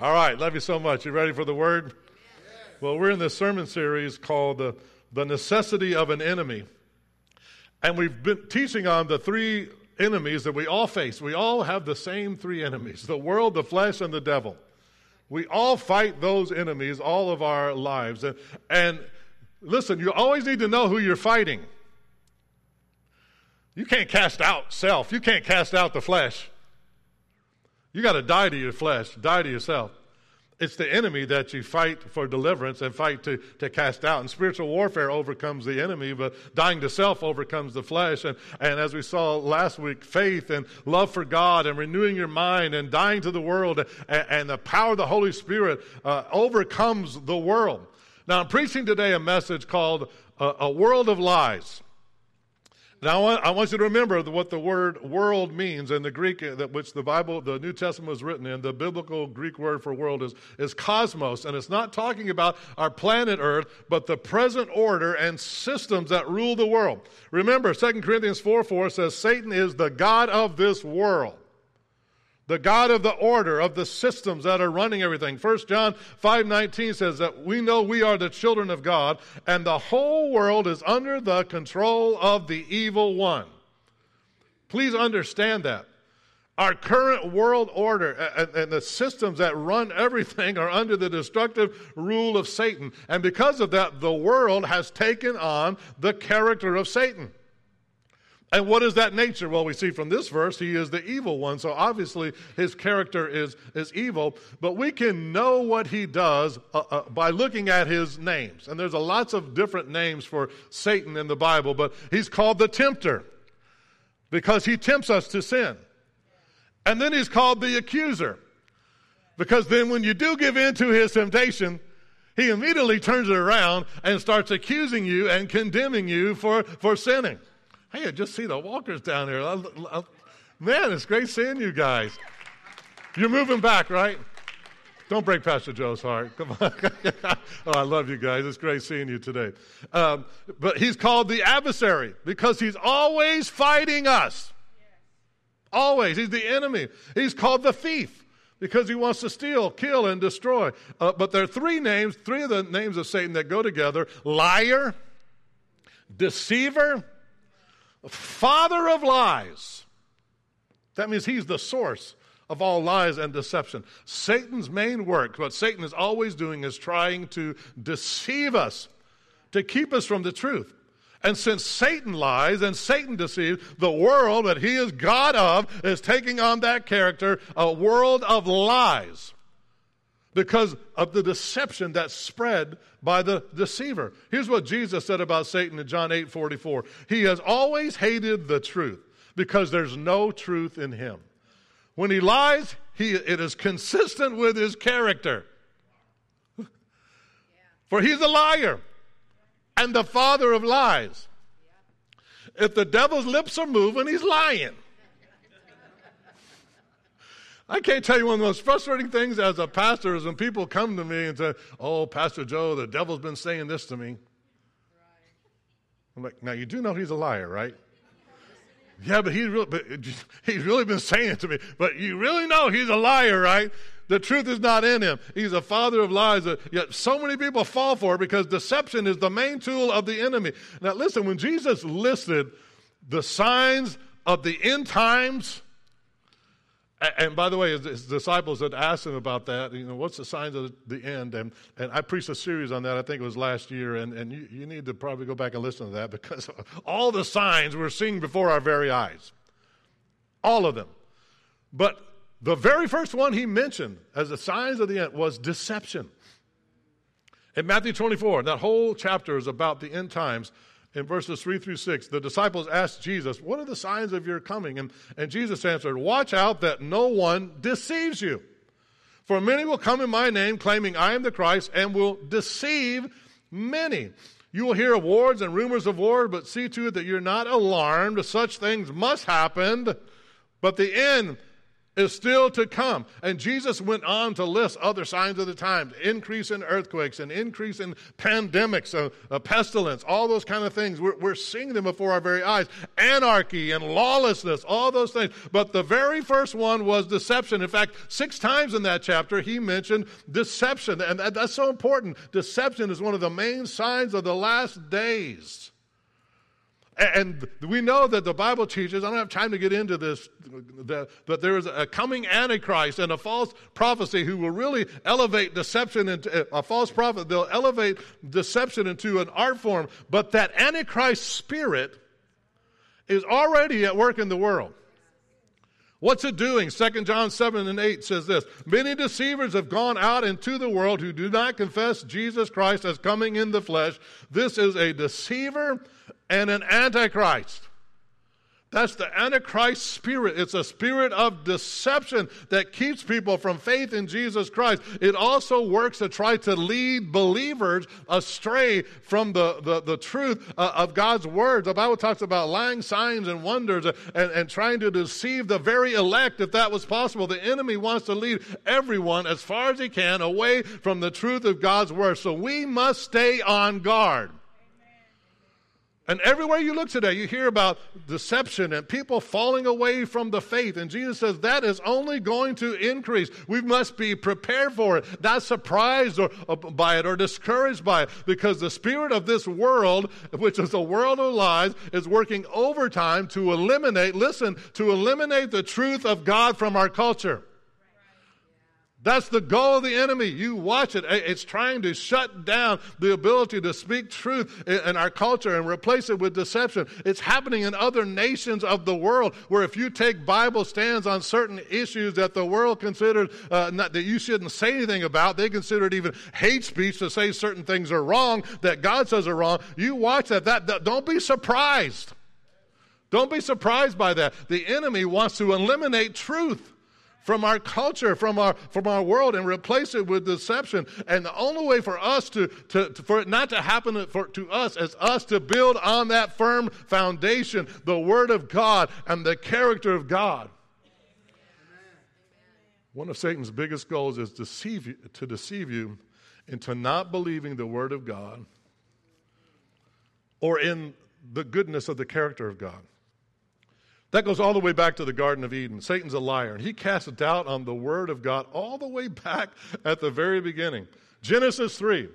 All right, love you so much. You ready for the word? Well, we're in this sermon series called the, the Necessity of an Enemy. And we've been teaching on the three enemies that we all face. We all have the same three enemies the world, the flesh, and the devil. We all fight those enemies all of our lives. And, and listen, you always need to know who you're fighting. You can't cast out self, you can't cast out the flesh. You got to die to your flesh, die to yourself. It's the enemy that you fight for deliverance and fight to, to cast out. And spiritual warfare overcomes the enemy, but dying to self overcomes the flesh. And, and as we saw last week, faith and love for God and renewing your mind and dying to the world and, and the power of the Holy Spirit uh, overcomes the world. Now, I'm preaching today a message called uh, A World of Lies. Now, I want, I want, you to remember what the word world means in the Greek, uh, which the Bible, the New Testament was written in. The biblical Greek word for world is, is cosmos. And it's not talking about our planet Earth, but the present order and systems that rule the world. Remember, 2 Corinthians 4 4 says, Satan is the God of this world the God of the order, of the systems that are running everything. 1 John 5:19 says that we know we are the children of God and the whole world is under the control of the evil one. Please understand that. Our current world order and, the systems that run everything are under the destructive rule of Satan. And because of that, the world has taken on the character of Satan. And what is that nature? Well, we see from this verse, he is the evil one. So obviously, his character is, is evil. But we can know what he does uh, uh, by looking at his names. And there's a lots of different names for Satan in the Bible, but he's called the tempter because he tempts us to sin. And then he's called the accuser because then when you do give in to his temptation, he immediately turns it around and starts accusing you and condemning you for, for sinning. Hey, I just see the walkers down there. I, I, man, it's great seeing you guys. You're moving back, right? Don't break Pastor Joe's heart. Come on. oh, I love you guys. It's great seeing you today. Um, but he's called the adversary because he's always fighting us. Always. He's the enemy. He's called the thief because he wants to steal, kill, and destroy. Uh, but there are three names, three of the names of Satan that go together liar, deceiver, father of lies. That means he's the source of all lies and deception. Satan's main work, what Satan is always doing, is trying to deceive us, to keep us from the truth. And since Satan lies and Satan deceives, the world that he is God of is taking on that character, a world of lies because of the deception that's spread by the deceiver. Here's what Jesus said about Satan in John 8 44. He has always hated the truth because there's no truth in him. When he lies, he, it is consistent with his character. For he's a liar and the father of lies. If the devil's lips are moving, he's lying. I can't tell you one of the most frustrating things as a pastor is when people come to me and say, Oh, Pastor Joe, the devil's been saying this to me. I'm like, Now you do know he's a liar, right? yeah, but he's, really, but he's really been saying it to me. But you really know he's a liar, right? The truth is not in him. He's a father of lies. Uh, yet so many people fall for it because deception is the main tool of the enemy. Now, listen, when Jesus listed the signs of the end times, and by the way, his, disciples had asked him about that. You know, what's the signs of the end? And, and I preached a series on that. I think it was last year. And, and you, you need to probably go back and listen to that because all the signs we're seeing before our very eyes, all of them. But the very first one he mentioned as the signs of the end was deception. In Matthew 24, that whole chapter is about the end times in verses 3 through 6, the disciples asked Jesus, What are the signs of your coming? And, and Jesus answered, Watch out that no one deceives you. For many will come in my name, claiming I am the Christ, and will deceive many. You will hear of wars and rumors of war, but see to it that you're not alarmed. Such things must happen, but the end is still to come. And Jesus went on to list other signs of the times increase in earthquakes, and increase in pandemics, uh, uh, pestilence, all those kind of things. We're, we're seeing them before our very eyes. Anarchy and lawlessness, all those things. But the very first one was deception. In fact, six times in that chapter, he mentioned deception. And that's so important. Deception is one of the main signs of the last days. And we know that the Bible teaches, I don't have time to get into this, that there is a coming Antichrist and a false prophecy who will really elevate deception into a false prophet. They'll elevate deception into an art form, but that Antichrist spirit is already at work in the world. What's it doing? 2 John 7 and 8 says this Many deceivers have gone out into the world who do not confess Jesus Christ as coming in the flesh. This is a deceiver and an antichrist. That's the Antichrist spirit. It's a spirit of deception that keeps people from faith in Jesus Christ. It also works to try to lead believers astray from the, the, the truth uh, of God's word. The Bible talks about lying signs and wonders and, and trying to deceive the very elect if that was possible. The enemy wants to lead everyone as far as he can away from the truth of God's word. So we must stay on guard. And everywhere you look today, you hear about deception and people falling away from the faith. And Jesus says that is only going to increase. We must be prepared for it, not surprised or, or, by it or discouraged by it, because the spirit of this world, which is a world of lies, is working overtime to eliminate, listen, to eliminate the truth of God from our culture. That's the goal of the enemy. You watch it. It's trying to shut down the ability to speak truth in our culture and replace it with deception. It's happening in other nations of the world where if you take Bible stands on certain issues that the world considered uh, not, that you shouldn't say anything about, they consider it even hate speech to say certain things are wrong that God says are wrong. You watch that. That, that don't be surprised. Don't be surprised by that. The enemy wants to eliminate truth from our culture, from our, from our world, and replace it with deception. And the only way for us to, to, to for it not to happen for, to us is us to build on that firm foundation, the Word of God and the character of God. One of Satan's biggest goals is deceive you, to deceive you into not believing the Word of God or in the goodness of the character of God. That goes all the way back to the Garden of Eden. Satan's a liar, and he casts doubt on the Word of God all the way back at the very beginning. Genesis 3.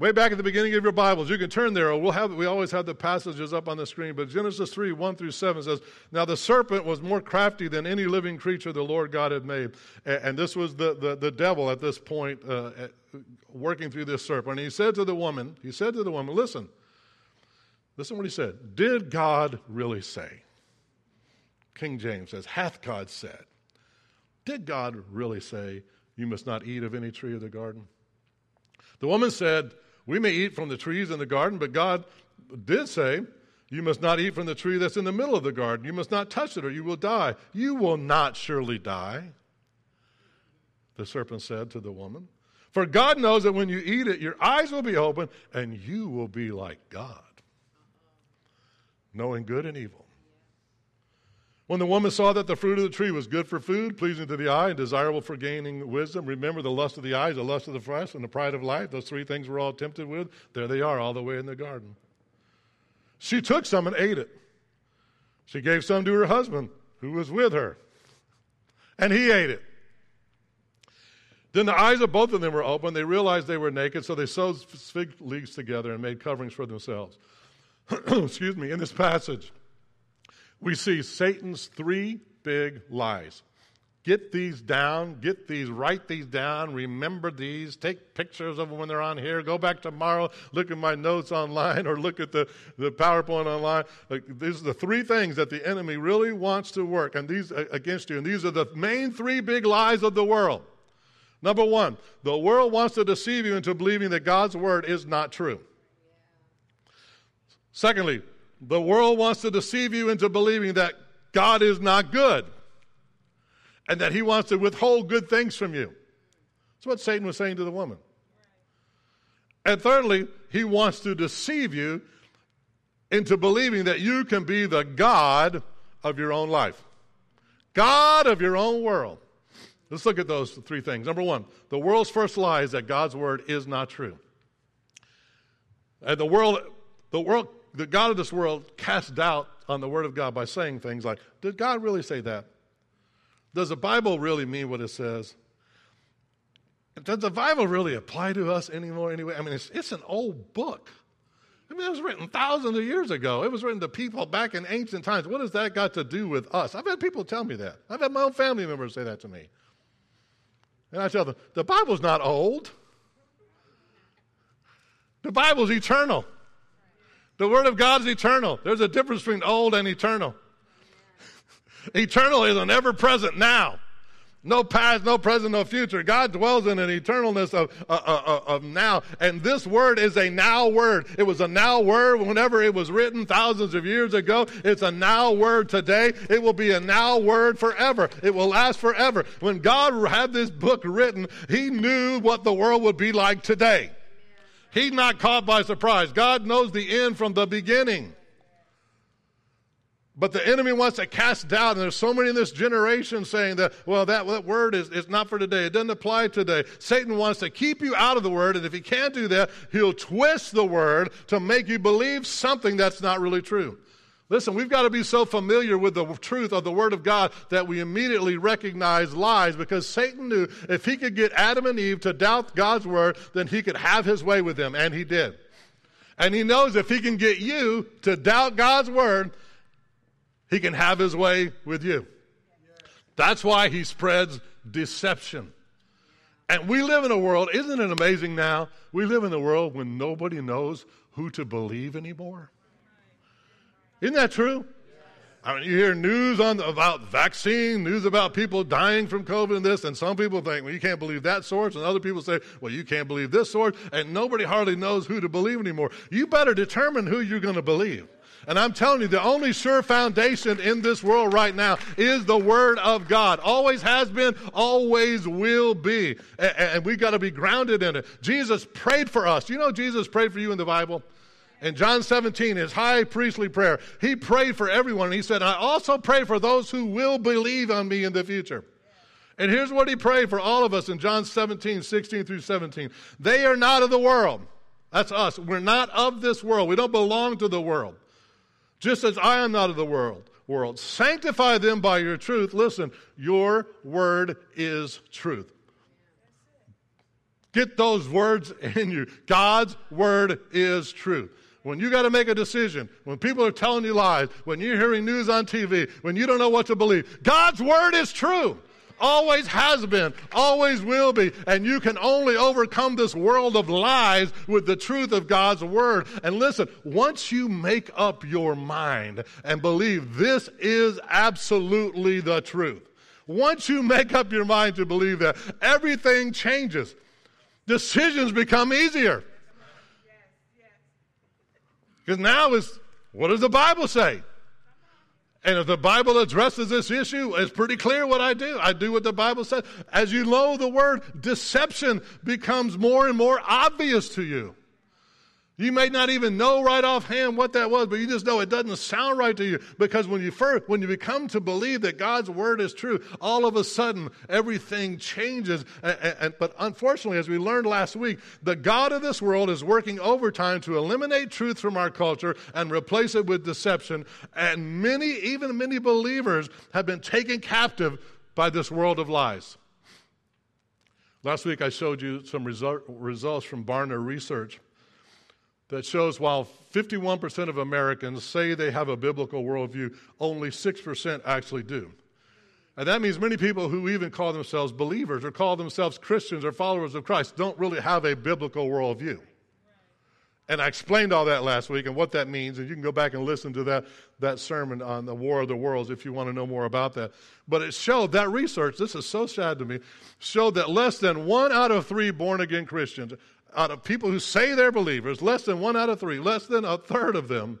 Way back at the beginning of your Bibles, you can turn there. We'll have, we always have the passages up on the screen, but Genesis 3, 1 through 7 says, Now the serpent was more crafty than any living creature the Lord God had made. And, this was the, the, the, devil at this point uh, working through this serpent. And he said to the woman, He said to the woman, Listen, listen what he said. Did God really say? King James says, Hath God said? Did God really say, You must not eat of any tree of the garden? The woman said, We may eat from the trees in the garden, but God did say, You must not eat from the tree that's in the middle of the garden. You must not touch it, or you will die. You will not surely die. The serpent said to the woman, For God knows that when you eat it, your eyes will be open, and you will be like God, knowing good and evil. When the woman saw that the fruit of the tree was good for food, pleasing to the eye, and desirable for gaining wisdom, remember the lust of the eyes, the lust of the flesh, and the pride of life, those three things we're all tempted with, there they are, all the way in the garden. She took some and ate it. She gave some to her husband, who was with her, and he ate it. Then the eyes of both of them were open. They realized they were naked, so they sewed fig leaves together and made coverings for themselves. Excuse me, in this passage we see Satan's three big lies. Get these down, get these, write these down, remember these, take pictures of them when they're on here. Go back tomorrow, look at my notes online or look at the, the PowerPoint online. Like, these are the three things that the enemy really wants to work and these against you. And these are the main three big lies of the world. Number one, the world wants to deceive you into believing that God's word is not true. Secondly, the world wants to deceive you into believing that God is not good and that he wants to withhold good things from you. That's what Satan was saying to the woman. And thirdly, he wants to deceive you into believing that you can be the God of your own life. God of your own world. Let's look at those three things. Number one, the world's first lie is that God's word is not true. And the world, the world, the God of this world casts doubt on the word of God by saying things like, Did God really say that? Does the Bible really mean what it says? Does the Bible really apply to us anymore anyway? I mean, it's, it's an old book. I mean, it was written thousands of years ago. It was written to people back in ancient times. What has that got to do with us? I've had people tell me that. I've had my own family members say that to me. And I tell them, the Bible's not old. The Bible's eternal. The Word of God is eternal. There's a difference between old and eternal. eternal is an ever present now. No past, no present, no future. God dwells in an eternalness of, uh, uh, uh, of now. And this word is a now word. It was a now word whenever it was written thousands of years ago. It's a now word today. It will be a now word forever. It will last forever. When God had this book written, He knew what the world would be like today. He's not caught by surprise. God knows the end from the beginning. But the enemy wants to cast doubt, and there's so many in this generation saying that, well, that, that word is, is not for today. It doesn't apply today. Satan wants to keep you out of the word, and if he can't do that, he'll twist the word to make you believe something that's not really true. Listen, we've got to be so familiar with the truth of the Word of God that we immediately recognize lies because Satan knew if he could get Adam and Eve to doubt God's Word, then he could have his way with them, and he did. And he knows if he can get you to doubt God's Word, he can have his way with you. That's why he spreads deception. And we live in a world, isn't it amazing now? We live in a world when nobody knows who to believe anymore. Isn't that true? I mean, you hear news on about vaccine, news about people dying from COVID and this, and some people think, well, you can't believe that source, and other people say, well, you can't believe this source, and nobody hardly knows who to believe anymore. You better determine who you're going to believe. And I'm telling you, the only sure foundation in this world right now is the Word of God. Always has been, always will be. And, and we've got to be grounded in it. Jesus prayed for us. You know, Jesus prayed for you in the Bible? In John 17, his high priestly prayer, he prayed for everyone. And He said, I also pray for those who will believe on me in the future. And here's what he prayed for all of us in John 17, 16 through 17. They are not of the world. That's us. We're not of this world. We don't belong to the world just as I am not of the world. World. Sanctify them by your truth. Listen, your word is truth. Get those words in you. God's word is truth. When you got to make a decision, when people are telling you lies, when you're hearing news on TV, when you don't know what to believe, God's word is true always has been, always will be. And you can only overcome this world of lies with the truth of God's word. And listen, once you make up your mind and believe this is absolutely the truth, once you make up your mind to believe that, everything changes. Decisions become easier. Because now is what does the Bible say? And if the Bible addresses this issue, it's pretty clear what I do. I do what the Bible says. As you know the word, deception becomes more and more obvious to you. You may not even know right offhand what that was, but you just know it doesn't sound right to you because when you first, when you become to believe that God's word is true, all of a sudden everything changes. And, and, but unfortunately, as we learned last week, the God of this world is working overtime to eliminate truth from our culture and replace it with deception. And many, even many believers, have been taken captive by this world of lies. Last week, I showed you some result, results from Barna Research that shows while 51% of Americans say they have a biblical worldview, only 6% actually do. And that means many people who even call themselves believers or call themselves Christians or followers of Christ don't really have a biblical worldview. And I explained all that last week and what that means. And you can go back and listen to that, that sermon on the War of the Worlds if you want to know more about that. But it showed that research, this is so sad to me, showed that less than one out of three born again Christians out of people who say they're believers, less than one out of three, less than a third of them,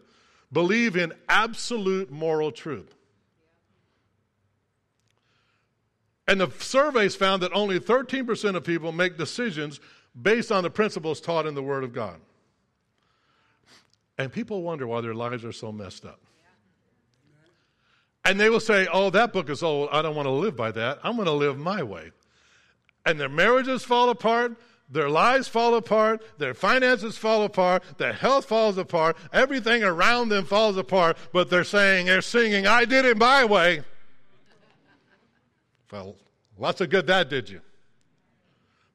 believe in absolute moral truth. And the surveys found that only 13% of people make decisions based on the principles taught in the Word of God. And people wonder why their lives are so messed up. And they will say, Oh, that book is old. I don't want to live by that. I'm going to live my way. And their marriages fall apart. Their lives fall apart, their finances fall apart, their health falls apart, everything around them falls apart, but they're saying, they're singing, I did it my way. Well, lots of good that did you.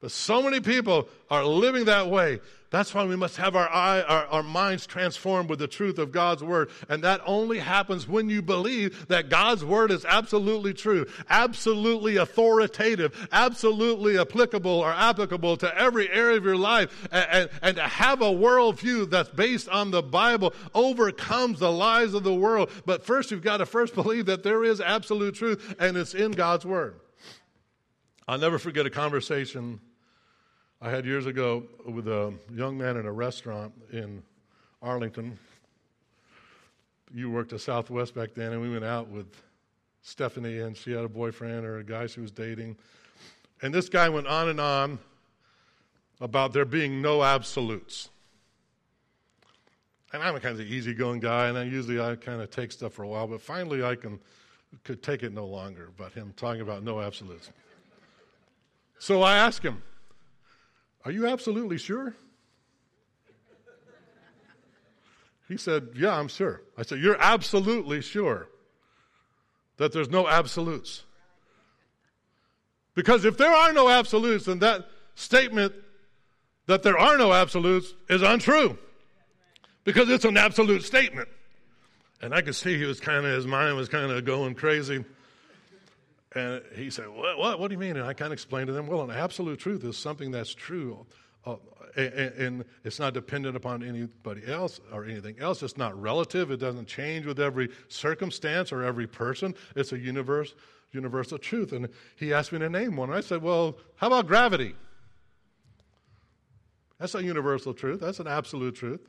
But so many people are living that way. That's why we must have our, eye, our, our minds transformed with the truth of God's word. And that only happens when you believe that God's word is absolutely true, absolutely authoritative, absolutely applicable or applicable to every area of your life. And, and, and to have a worldview that's based on the Bible overcomes the lies of the world. But first, you've got to first believe that there is absolute truth and it's in God's word. I'll never forget a conversation I had years ago with a young man in a restaurant in Arlington. You worked at Southwest back then, and we went out with Stephanie, and she had a boyfriend or a guy she was dating. And this guy went on and on about there being no absolutes. And I'm a kind of easygoing guy, and I usually I kind of take stuff for a while, but finally I can could take it no longer. But him talking about no absolutes. So I asked him, are you absolutely sure? He said, Yeah, I'm sure. I said, You're absolutely sure that there's no absolutes. Because if there are no absolutes, then that statement that there are no absolutes is untrue. Because it's an absolute statement. And I could see he was kind of, his mind was kind of going crazy. And he said, what, what, what do you mean? And I kind of explained to them, well, an absolute truth is something that's true. Uh, and, and, it's not dependent upon anybody else or anything else. It's not relative. It doesn't change with every circumstance or every person. It's a universe, universal truth. And he asked me to name one. I said, well, how about gravity? That's a universal truth. That's an absolute truth.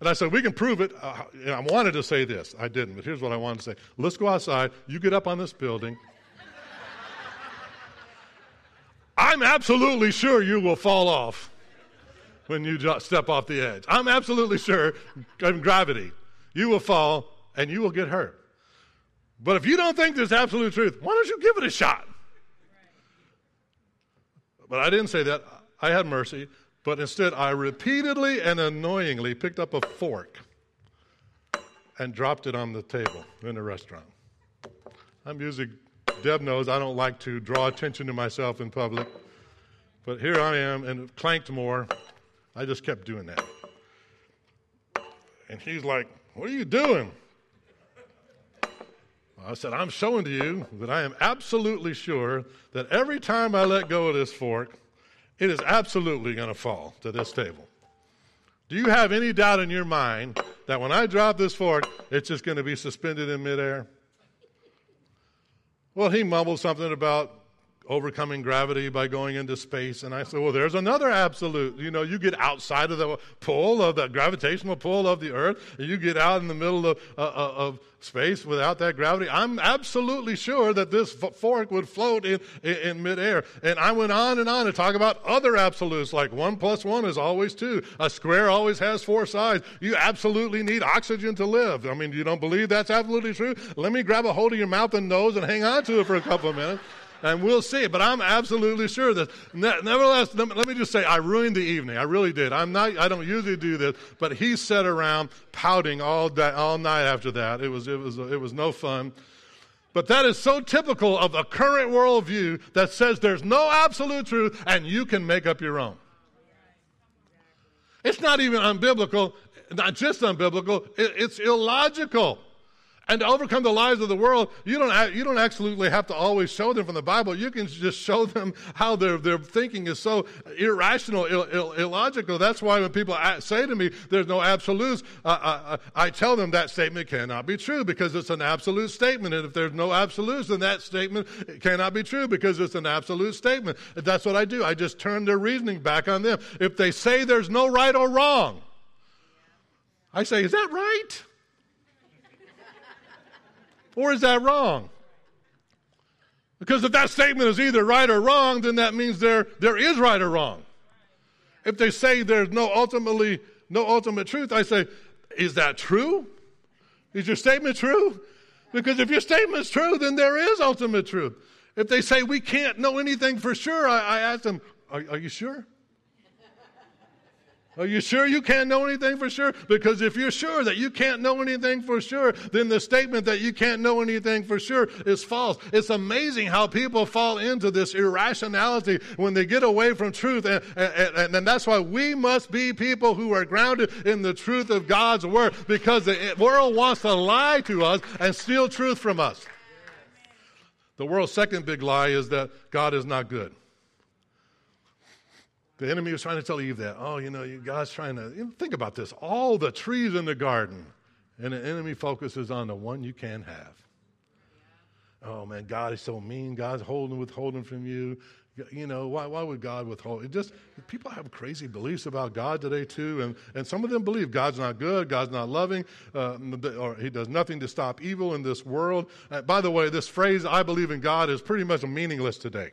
And I said, we can prove it. Uh, I wanted to say this. I didn't, but here's what I wanted to say. Let's go outside. You get up on this building. I'm absolutely sure you will fall off when you step off the edge. I'm absolutely sure of gravity. You will fall and you will get hurt. But if you don't think there's absolute truth, why don't you give it a shot? But I didn't say that. I had mercy. But instead, I repeatedly and annoyingly picked up a fork and dropped it on the table in the restaurant. I'm usually Deb knows I don't like to draw attention to myself in public. But here I am, and it clanked more. I just kept doing that. And he's like, What are you doing? I said, I'm showing to you that I am absolutely sure that every time I let go of this fork, it is absolutely going to fall to this table. Do you have any doubt in your mind that when I drop this fork, it's just going to be suspended in midair? Well, he mumbled something about overcoming gravity by going into space. And I said, well, there's another absolute. You know, you get outside of the pull of the gravitational pull of the Earth, and you get out in the middle of, uh, uh of space without that gravity. I'm absolutely sure that this fork would float in, in, in midair. And I went on and on to talk about other absolutes, like one plus one is always two. A square always has four sides. You absolutely need oxygen to live. I mean, you don't believe that's absolutely true? Let me grab a hold of your mouth and nose and hang on to it for a couple of minutes and we'll see. But I'm absolutely sure that, nevertheless, let me just say, I ruined the evening. I really did. I'm not. I don't usually do this, but he sat around pouting all day, all night after that. It was, it was, it was no fun. But that is so typical of a current worldview that says there's no absolute truth and you can make up your own. It's not even unbiblical, not just unbiblical, it's illogical. And to overcome the lies of the world, you don't, you don't absolutely have to always show them from the Bible. You can just show them how their, their thinking is so irrational, Ill, Ill, illogical. That's why when people say to me, there's no absolutes, uh, uh, I tell them that statement cannot be true because it's an absolute statement. And if there's no absolutes, then that statement cannot be true because it's an absolute statement. That's what I do. I just turn their reasoning back on them. If they say there's no right or wrong, I say, is that right? Or is that wrong? Because if that statement is either right or wrong, then that means there, there is right or wrong. If they say there's no ultimately no ultimate truth, I say, is that true? Is your statement true? Because if your statement is true, then there is ultimate truth. If they say we can't know anything for sure, I, I ask them, are, are you sure? Are you sure you can't know anything for sure? Because if you're sure that you can't know anything for sure, then the statement that you can't know anything for sure is false. It's amazing how people fall into this irrationality when they get away from truth. And, and, and that's why we must be people who are grounded in the truth of God's word because the world wants to lie to us and steal truth from us. The world's second big lie is that God is not good. The enemy was trying to tell Eve that. Oh, you know, God's trying to think about this. All the trees in the garden, and the enemy focuses on the one you can have. Oh man, God is so mean. God's holding, withholding from you. You know, why, why would God withhold? It just people have crazy beliefs about God today too, and, and some of them believe God's not good, God's not loving, uh, or He does nothing to stop evil in this world. Uh, by the way, this phrase "I believe in God" is pretty much meaningless today.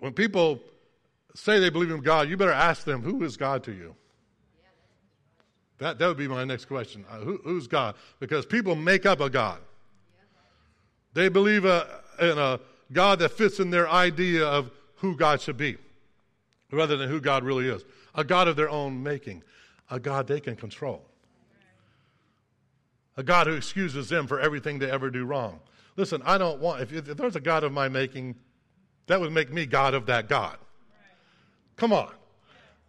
When people say they believe in God, you better ask them, who is God to you? That, that would be my next question. Uh, who, who's God? Because people make up a God. They believe a, in a God that fits in their idea of who God should be, rather than who God really is. A God of their own making, a God they can control, a God who excuses them for everything they ever do wrong. Listen, I don't want, if, if there's a God of my making, that would make me God of that God. Come on.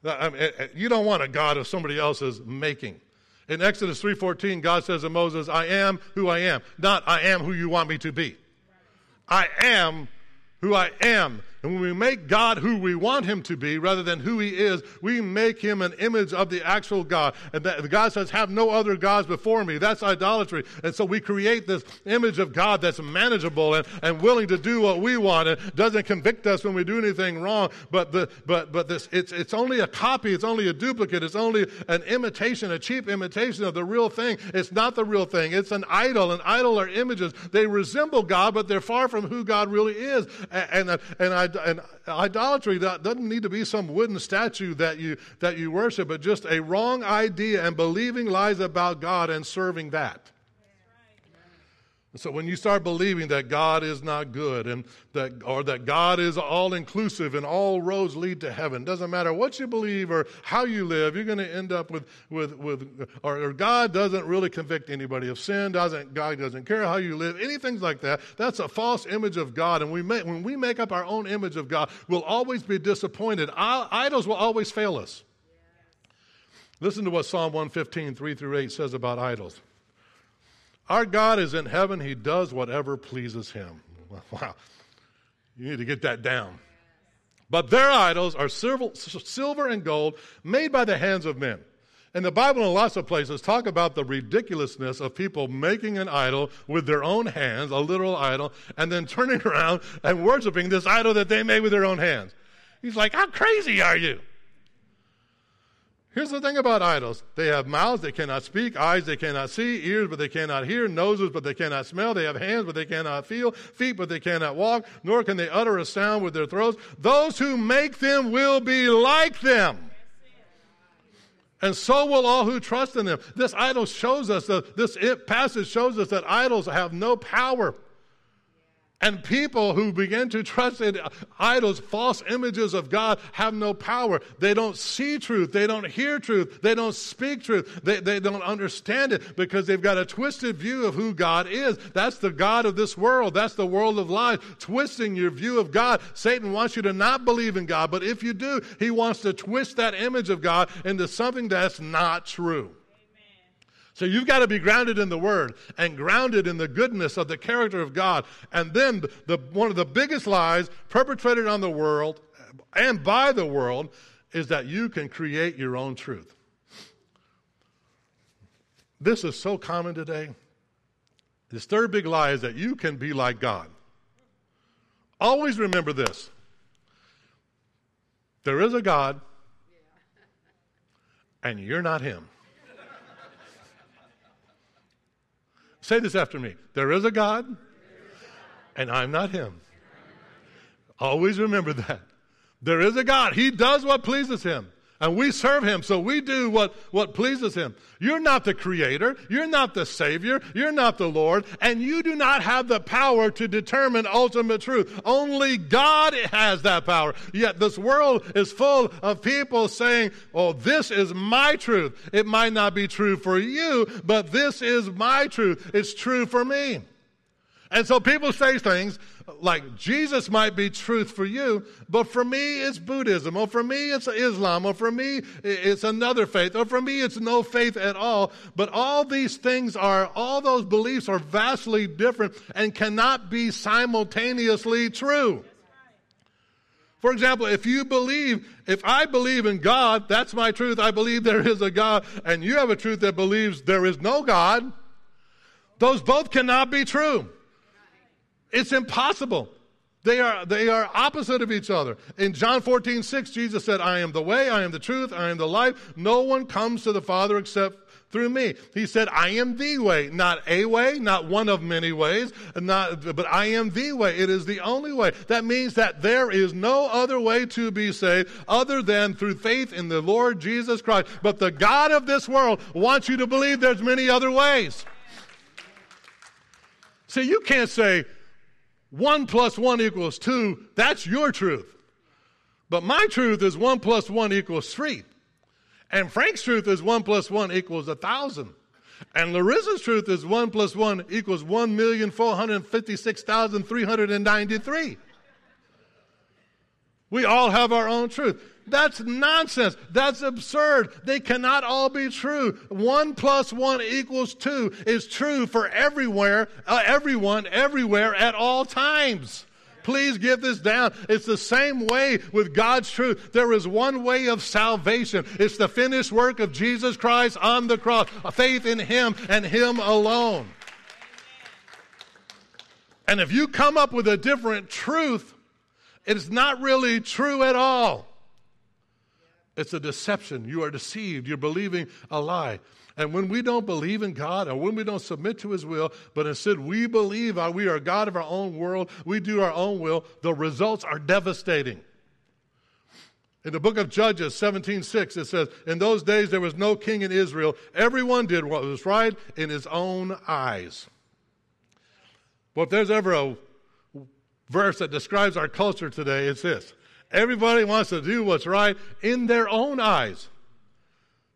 I mean, eh, eh, you don't want a God of somebody else's making. In Exodus 3:14, God says to Moses, "I am who I am, not I am who you want me to be. I am who I am." And when we make God who we want him to be rather than who he is, we make him an image of the actual God. And that, God says, Have no other gods before me. That's idolatry. And so we create this image of God that's manageable and, and willing to do what we want and doesn't convict us when we do anything wrong. But the but but this it's it's only a copy, it's only a duplicate, it's only an imitation, a cheap imitation of the real thing. It's not the real thing. It's an idol. An idol are images. They resemble God, but they're far from who God really is. And and, and and idolatry doesn't need to be some wooden statue that you, that you worship, but just a wrong idea and believing lies about God and serving that. So when you start believing that God is not good and that or that God is all inclusive and all roads lead to heaven, doesn't matter what you believe or how you live, you're going to end up with with with or, or, God doesn't really convict anybody of sin, doesn't God doesn't care how you live, anything like that. That's a false image of God, and we make, when we make up our own image of God, we'll always be disappointed. Idols will always fail us. Listen to what Psalm 115, 3 through 8 says about idols. Our God is in heaven. He does whatever pleases him. Wow. You need to get that down. But their idols are silver and gold made by the hands of men. And the Bible, in lots of places, talk about the ridiculousness of people making an idol with their own hands, a literal idol, and then turning around and worshiping this idol that they made with their own hands. He's like, How crazy are you? Here's the thing about idols they have mouths they cannot speak, eyes they cannot see, ears but they cannot hear, noses but they cannot smell, they have hands but they cannot feel, feet but they cannot walk, nor can they utter a sound with their throats. Those who make them will be like them. And so will all who trust in them. This idol shows us, that, this passage shows us that idols have no power. And people who begin to trust in idols, false images of God, have no power. They don't see truth. They don't hear truth. They don't speak truth. They, they don't understand it because they've got a twisted view of who God is. That's the God of this world. That's the world of lies, twisting your view of God. Satan wants you to not believe in God, but if you do, he wants to twist that image of God into something that's not true. So you've got to be grounded in the Word and grounded in the goodness of the character of God. And then the, one of the biggest lies perpetrated on the world and by the world is that you can create your own truth. This is so common today. This third big lie is that you can be like God. Always remember this there is a God, and you're not Him. Say this after me. There is a God, and I'm not him. Always remember that. There is a God. He does what pleases him. And we serve him, so we do what, what pleases him. You're not the creator. You're not the savior. You're not the Lord. And you do not have the power to determine ultimate truth. Only God has that power. Yet this world is full of people saying, oh, this is my truth. It might not be true for you, but this is my truth. It's true for me. And so people say things like Jesus might be truth for you, but for me it's Buddhism, or for me it's Islam, or for me it's another faith, or for me it's no faith at all. But all these things are, all those beliefs are vastly different and cannot be simultaneously true. For example, if you believe, if I believe in God, that's my truth. I believe there is a God, and you have a truth that believes there is no God, those both cannot be true. It's impossible. They are, they are opposite of each other. In John 14, 6, Jesus said, I am the way, I am the truth, I am the life. No one comes to the Father except through me. He said, I am the way, not a way, not one of many ways, not, but I am the way. It is the only way. That means that there is no other way to be saved other than through faith in the Lord Jesus Christ. But the God of this world wants you to believe there's many other ways. See, you can't say, one plus one equals two, that's your truth. But my truth is one plus one equals three. And Frank's truth is one plus one equals a thousand. And Larissa's truth is one plus one equals one million four hundred fifty-six thousand three hundred and ninety-three. We all have our own truth. That's nonsense. That's absurd. They cannot all be true. One plus one equals two is true for everywhere, uh, everyone, everywhere, at all times. Please get this down. It's the same way with God's truth. There is one way of salvation. It's the finished work of Jesus Christ on the cross. Faith in Him and Him alone. And if you come up with a different truth, it's not really true at all. It's a deception. You are deceived. You're believing a lie. And when we don't believe in God and when we don't submit to His will, but instead we believe we are God of our own world, we do our own will, the results are devastating. In the book of Judges 17:6 it says, "In those days there was no king in Israel. Everyone did what was right in his own eyes." Well, if there's ever a verse that describes our culture today, it's this. Everybody wants to do what's right in their own eyes.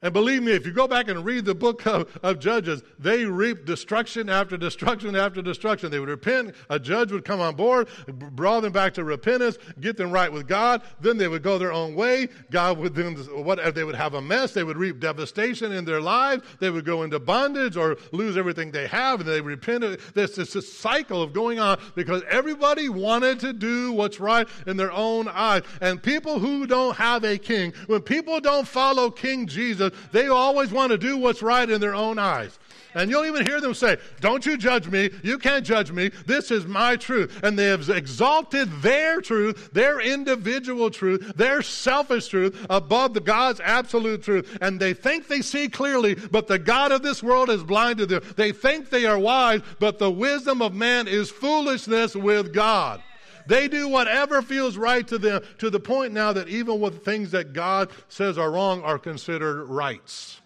And believe me, if you go back and read the book of, of, Judges, they reaped destruction after destruction after destruction. They would repent, a judge would come on board, draw them back to repentance, get them right with God. Then they would go their own way. God would then, what, they would have a mess. They would reap devastation in their lives. They would go into bondage or lose everything they have, and they repent. There's this is a cycle of going on because everybody wanted to do what's right in their own eyes. And people who don't have a king, when people don't follow King Jesus, they always want to do what's right in their own eyes. And you'll even hear them say, Don't you judge me. You can't judge me. This is my truth. And they have exalted their truth, their individual truth, their selfish truth above the God's absolute truth. And they think they see clearly, but the God of this world has blinded them. They think they are wise, but the wisdom of man is foolishness with God. They do whatever feels right to them to the point now that even with things that God says are wrong are considered rights.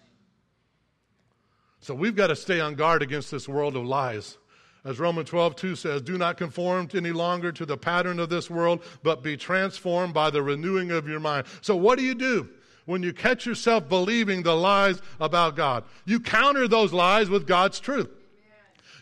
So we've got to stay on guard against this world of lies. As Romans 12, 2 says, do not conform any longer to the pattern of this world, but be transformed by the renewing of your mind. So what do you do? When you catch yourself believing the lies about God, you counter those lies with God's truth.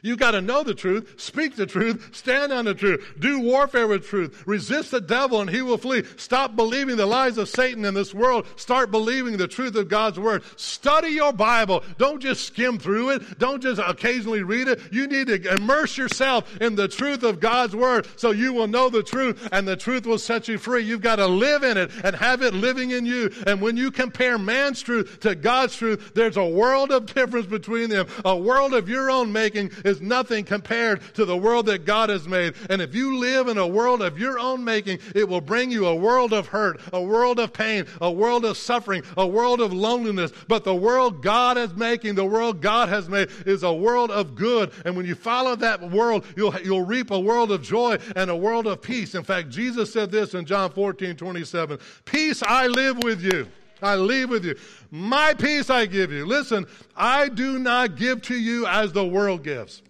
You got to know the truth, speak the truth, stand on the truth, do warfare with truth, resist the devil and he will flee. Stop believing the lies of Satan in this world. Start believing the truth of God's word. Study your Bible. Don't just skim through it. Don't just occasionally read it. You need to immerse yourself in the truth of God's word so you will know the truth and the truth will set you free. You've got to live in it and have it living in you. And when you compare man's truth to God's truth, there's a world of difference between them. A world of your own making is nothing compared to the world that God has made. And if you live in a world of your own making, it will bring you a world of hurt, a world of pain, a world of suffering, a world of loneliness. But the world God is making, the world God has made, is a world of good. And when you follow that world, you'll, you'll reap a world of joy and a world of peace. In fact, Jesus said this in John 14, 27 Peace I live with you. I leave with you. My peace I give you. Listen, I do not give to you as the world gives.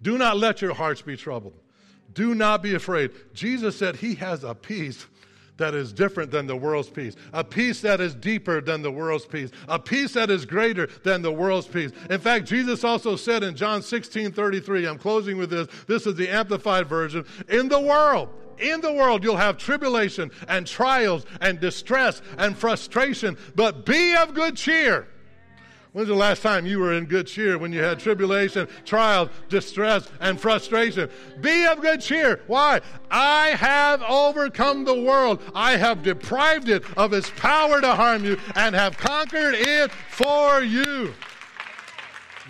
Do not let your hearts be troubled. Do not be afraid. Jesus said he has a peace that is different than the world's peace, a peace that is deeper than the world's peace, a peace that is greater than the world's peace. In fact, Jesus also said in John 16 33, I'm closing with this, this is the amplified version, in the world, in the world you'll have tribulation and trials and distress and frustration, but be of good cheer. When's the last time you were in good cheer when you had tribulation, trials, distress, and frustration? Be of good cheer. Why? I have overcome the world. I have deprived it of its power to harm you and have conquered it for you.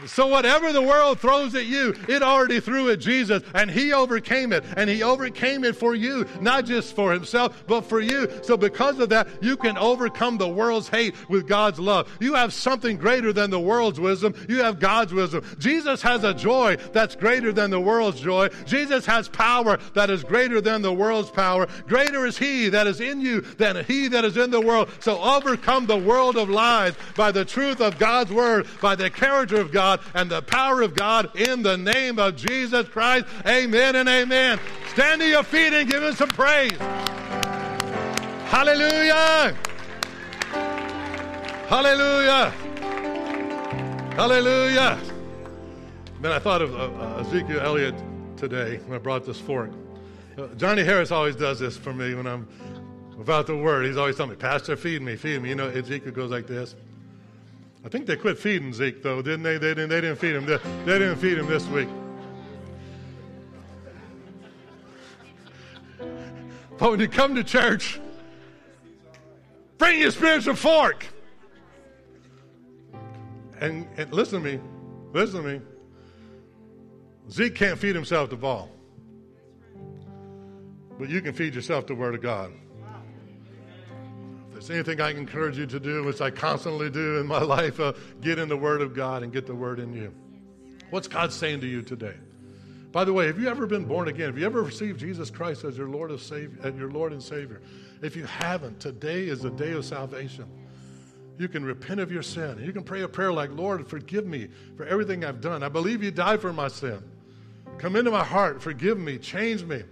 So, whatever the world throws at you, it already threw at Jesus, and He overcame it. And He overcame it for you, not just for Himself, but for you. So, because of that, you can overcome the world's hate with God's love. You have something greater than the world's wisdom. You have God's wisdom. Jesus has a joy that's greater than the world's joy. Jesus has power that is greater than the world's power. Greater is He that is in you than He that is in the world. So, overcome the world of lies by the truth of God's word, by the character of God. God and the power of God in the name of Jesus Christ. Amen and amen. Stand to your feet and give him some praise. Hallelujah. Hallelujah. Hallelujah. Man, I thought of uh, Ezekiel Elliott today when I brought this fork. Uh, Johnny Harris always does this for me when I'm without the word. He's always telling me, Pastor, feed me, feed me. You know, Ezekiel goes like this. I think they quit feeding Zeke, though, didn't they? They didn't, they didn't feed him. They, they didn't feed him this week. But when you come to church, bring your spiritual fork. And, and listen to me. Listen to me. Zeke can't feed himself the ball. But you can feed yourself the Word of God there's anything I can encourage you to do, which I constantly do in my life, uh, get in the Word of God and get the Word in you. What's God saying to you today? By the way, have you ever been born again? Have you ever received Jesus Christ as your Lord, of Savior, your Lord and Savior? If you haven't, today is the day of salvation. You can repent of your sin. You can pray a prayer like, Lord, forgive me for everything I've done. I believe you died for my sin. Come into my heart, forgive me, change me.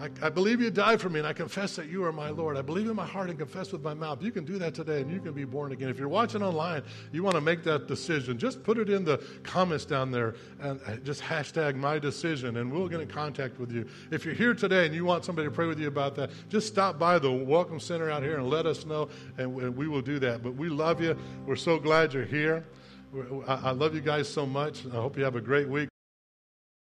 I, I, believe you died for me, and I confess that you are my Lord. I believe in my heart and confess with my mouth. You can do that today, and you can be born again. If you're watching online, you want to make that decision, just put it in the comments down there and uh, just hashtag my decision, and we'll get in contact with you. If you're here today and you want somebody to pray with you about that, just stop by the Welcome Center out here and let us know, and we will do that. But we love you. We're so glad you're here. I love you guys so much. I hope you have a great week.